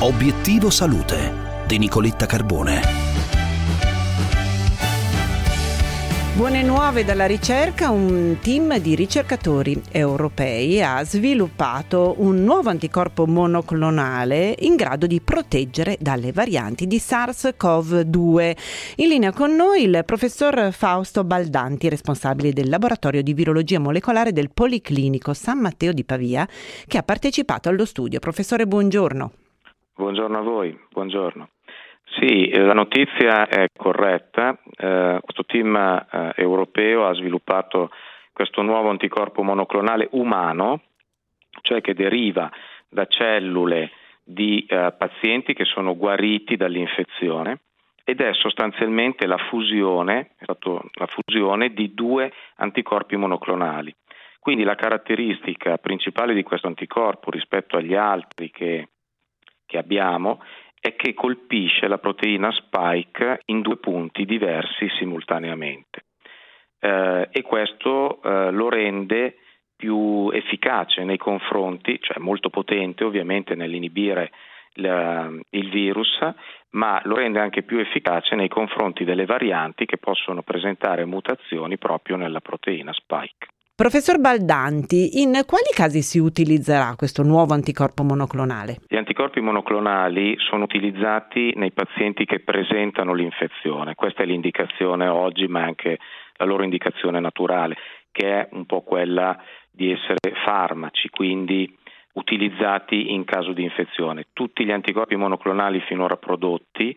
Obiettivo Salute di Nicoletta Carbone. Buone nuove dalla ricerca, un team di ricercatori europei ha sviluppato un nuovo anticorpo monoclonale in grado di proteggere dalle varianti di SARS-CoV-2. In linea con noi il professor Fausto Baldanti, responsabile del laboratorio di virologia molecolare del Policlinico San Matteo di Pavia, che ha partecipato allo studio. Professore, buongiorno. Buongiorno a voi, buongiorno. Sì, la notizia è corretta. Eh, questo team eh, europeo ha sviluppato questo nuovo anticorpo monoclonale umano, cioè che deriva da cellule di eh, pazienti che sono guariti dall'infezione ed è sostanzialmente la fusione, la fusione di due anticorpi monoclonali. Quindi la caratteristica principale di questo anticorpo rispetto agli altri che, che abbiamo è che colpisce la proteina spike in due punti diversi simultaneamente eh, e questo eh, lo rende più efficace nei confronti, cioè molto potente ovviamente nell'inibire la, il virus, ma lo rende anche più efficace nei confronti delle varianti che possono presentare mutazioni proprio nella proteina spike. Professor Baldanti, in quali casi si utilizzerà questo nuovo anticorpo monoclonale? Gli anticorpi monoclonali sono utilizzati nei pazienti che presentano l'infezione, questa è l'indicazione oggi, ma anche la loro indicazione naturale, che è un po' quella di essere farmaci, quindi utilizzati in caso di infezione. Tutti gli anticorpi monoclonali finora prodotti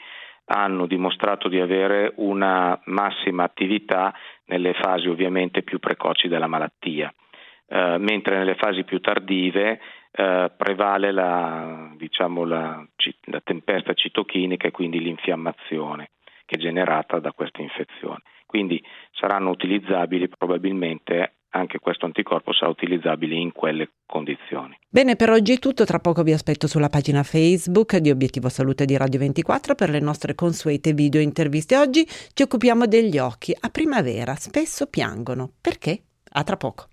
hanno dimostrato di avere una massima attività nelle fasi ovviamente più precoci della malattia, eh, mentre nelle fasi più tardive eh, prevale la, diciamo, la, la tempesta citochinica e quindi l'infiammazione che è generata da questa infezione. Quindi saranno utilizzabili probabilmente anche questo anticorpo sarà utilizzabile in quelle condizioni. Bene, per oggi è tutto, tra poco vi aspetto sulla pagina Facebook di Obiettivo Salute di Radio 24 per le nostre consuete video interviste. Oggi ci occupiamo degli occhi, a primavera spesso piangono. Perché? A tra poco.